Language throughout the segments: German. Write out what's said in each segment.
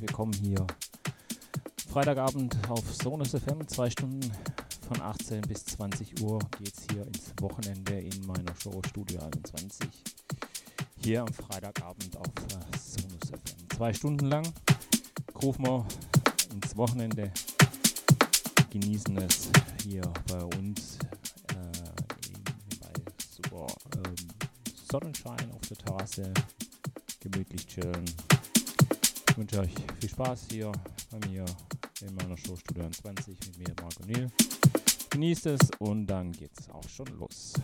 Herzlich willkommen hier. Freitagabend auf Sonus FM, zwei Stunden von 18 bis 20 Uhr geht es hier ins Wochenende in meiner Show Studio 21. Hier am Freitagabend auf äh, Sonus FM. Zwei Stunden lang rufen wir ins Wochenende, genießen es hier bei uns äh, bei super ähm, Sonnenschein auf der Terrasse, gemütlich chillen. Wünsche euch viel Spaß hier bei mir in meiner Show Studio 20 mit mir, Marco Niel. Genießt es und dann geht's auch schon los.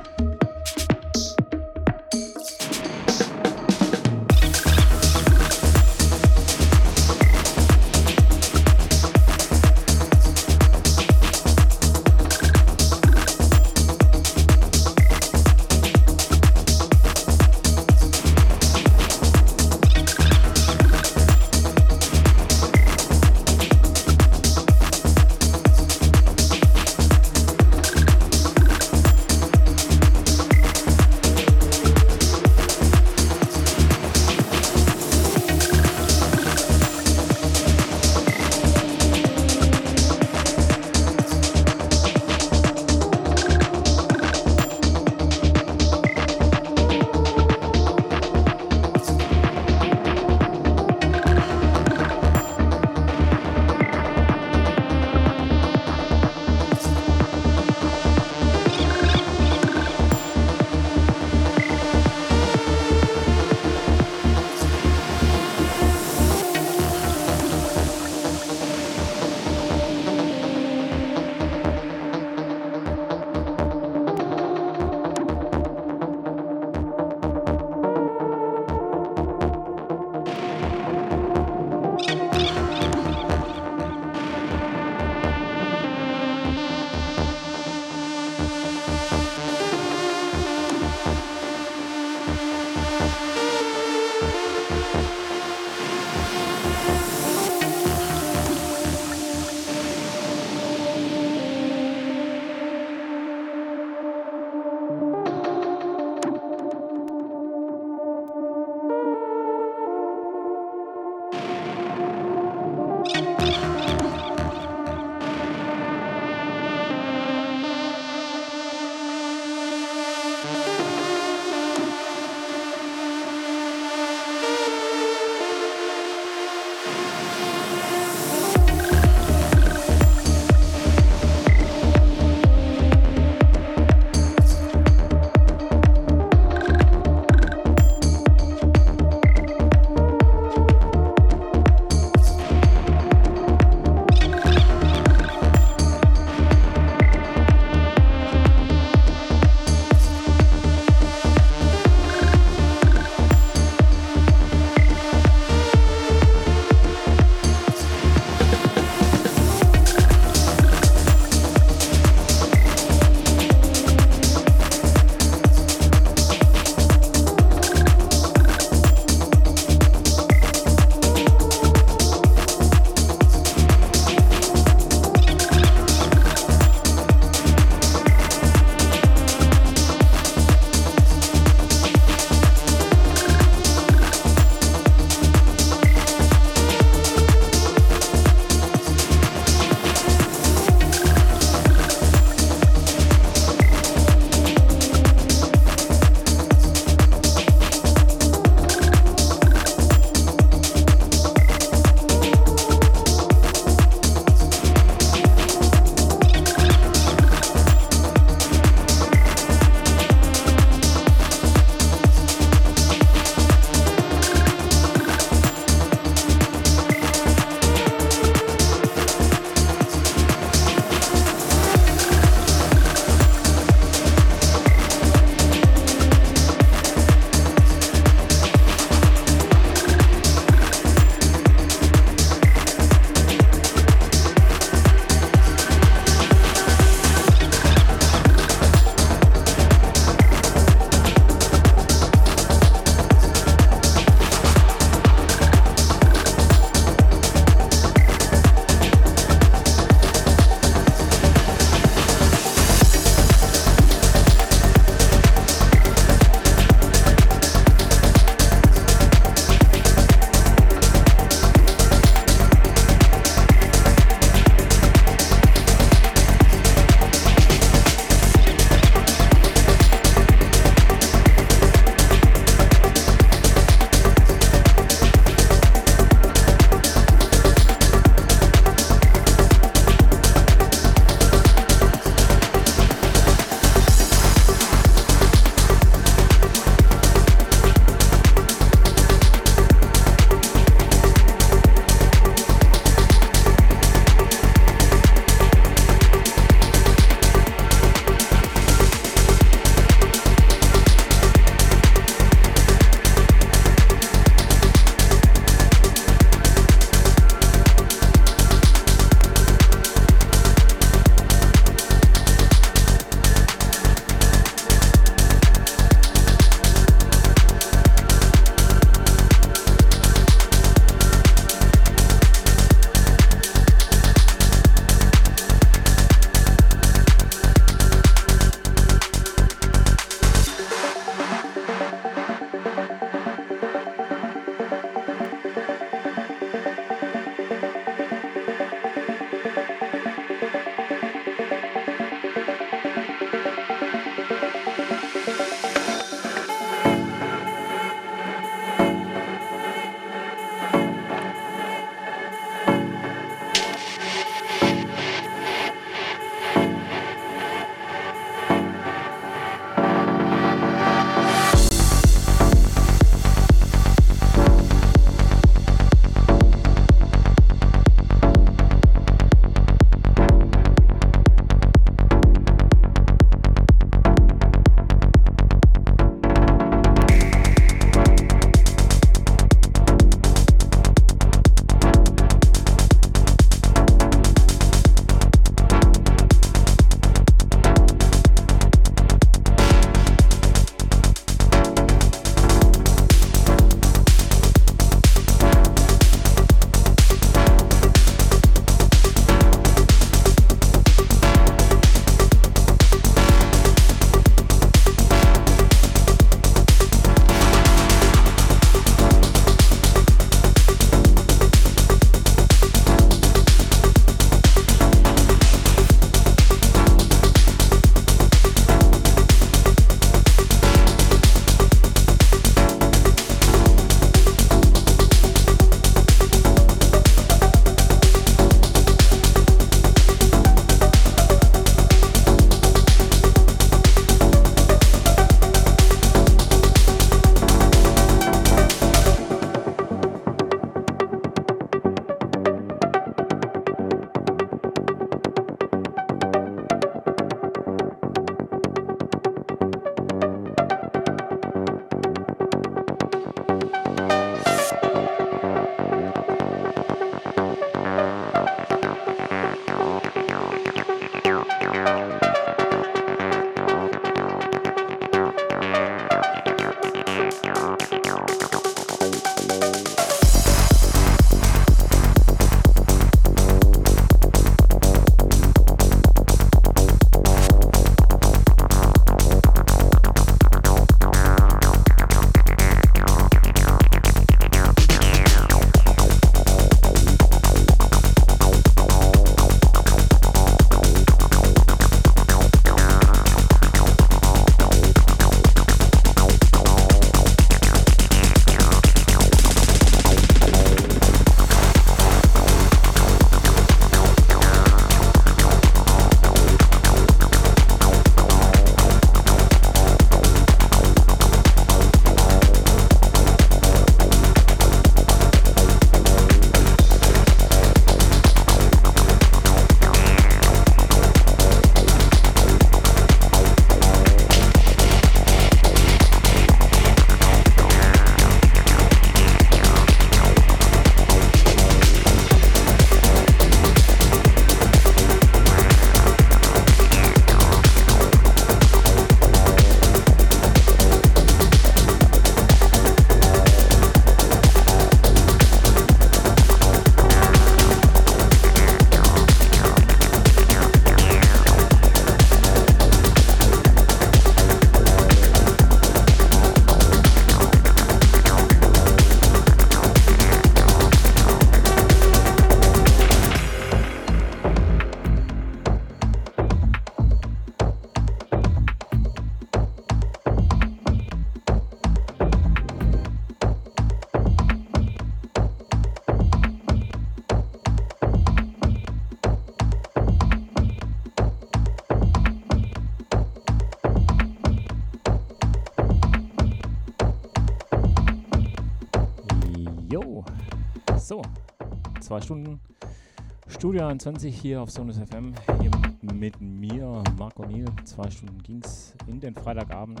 23 hier auf Sonus FM. Hier mit mir, Marco Neil. Zwei Stunden ging es in den Freitagabend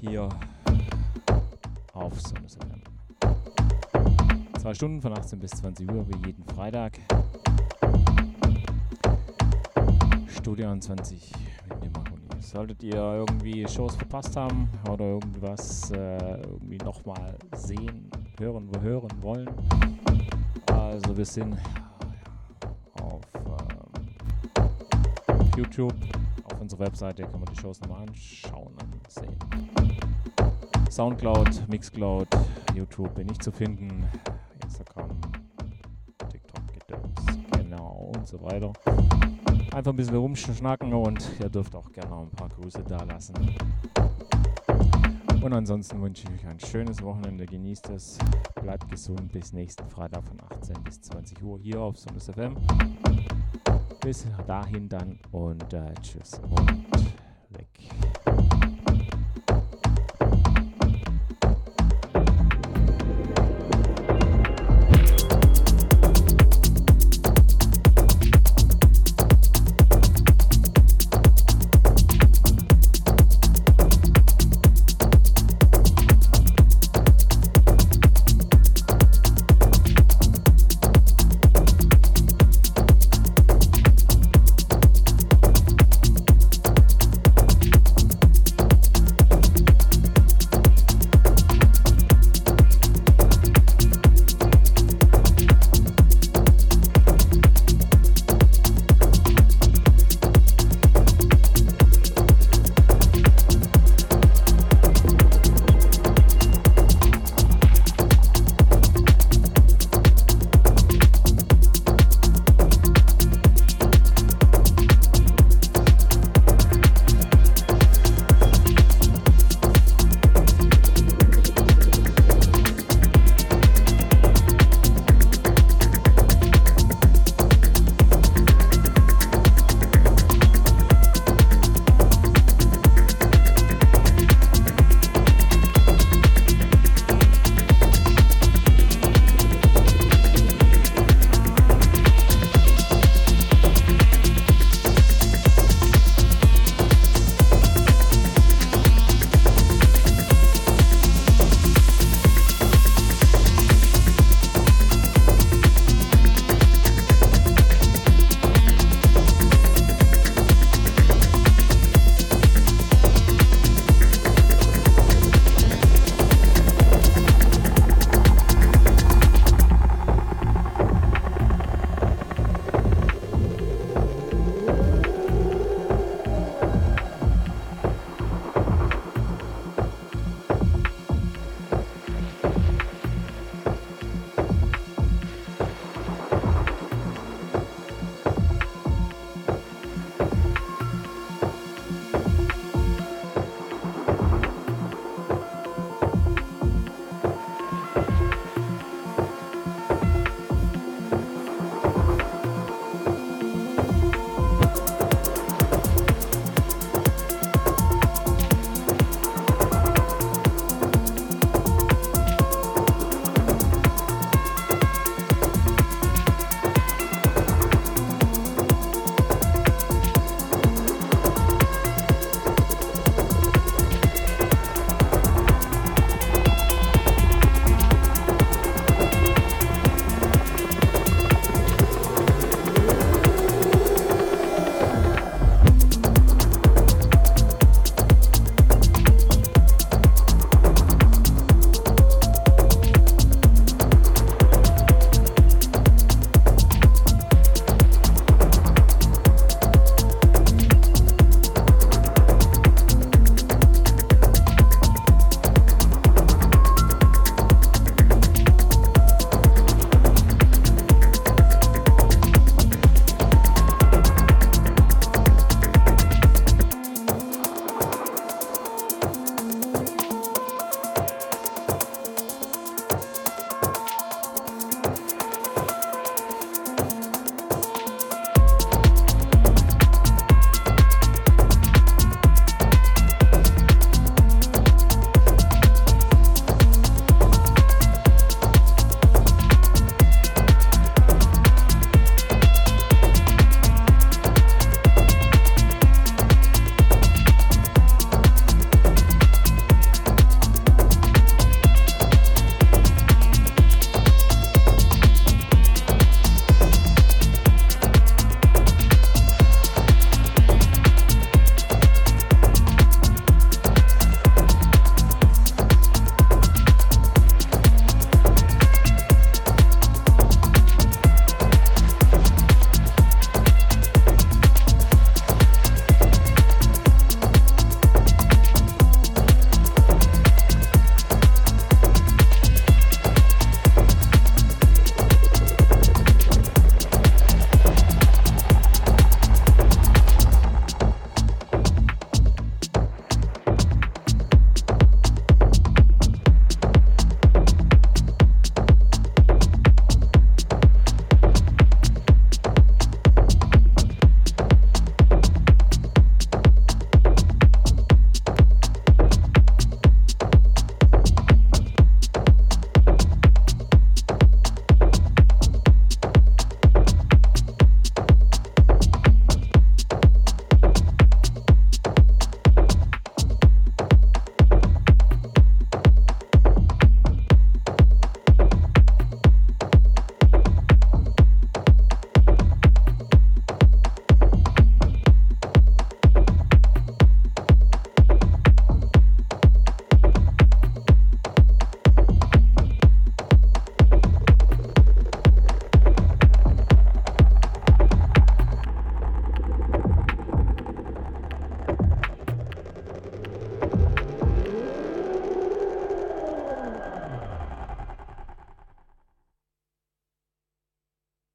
hier auf Sonus FM. Zwei Stunden von 18 bis 20 Uhr wie jeden Freitag. Studio 21 mit mir, Marco Neil. Solltet ihr irgendwie Shows verpasst haben oder irgendwas äh, irgendwie nochmal sehen, hören, hören wollen, also wir sind YouTube, auf unserer Webseite kann man die Shows nochmal anschauen und sehen. Soundcloud, Mixcloud, YouTube bin ich zu finden, Instagram, TikTok, Gedöns, genau und so weiter. Einfach ein bisschen rumschnacken und ihr dürft auch gerne ein paar Grüße da lassen. Und ansonsten wünsche ich euch ein schönes Wochenende. Genießt es. Bleibt gesund. Bis nächsten Freitag von 18 bis 20 Uhr hier auf Sonus FM. Bis dahin dann und äh, tschüss und weg.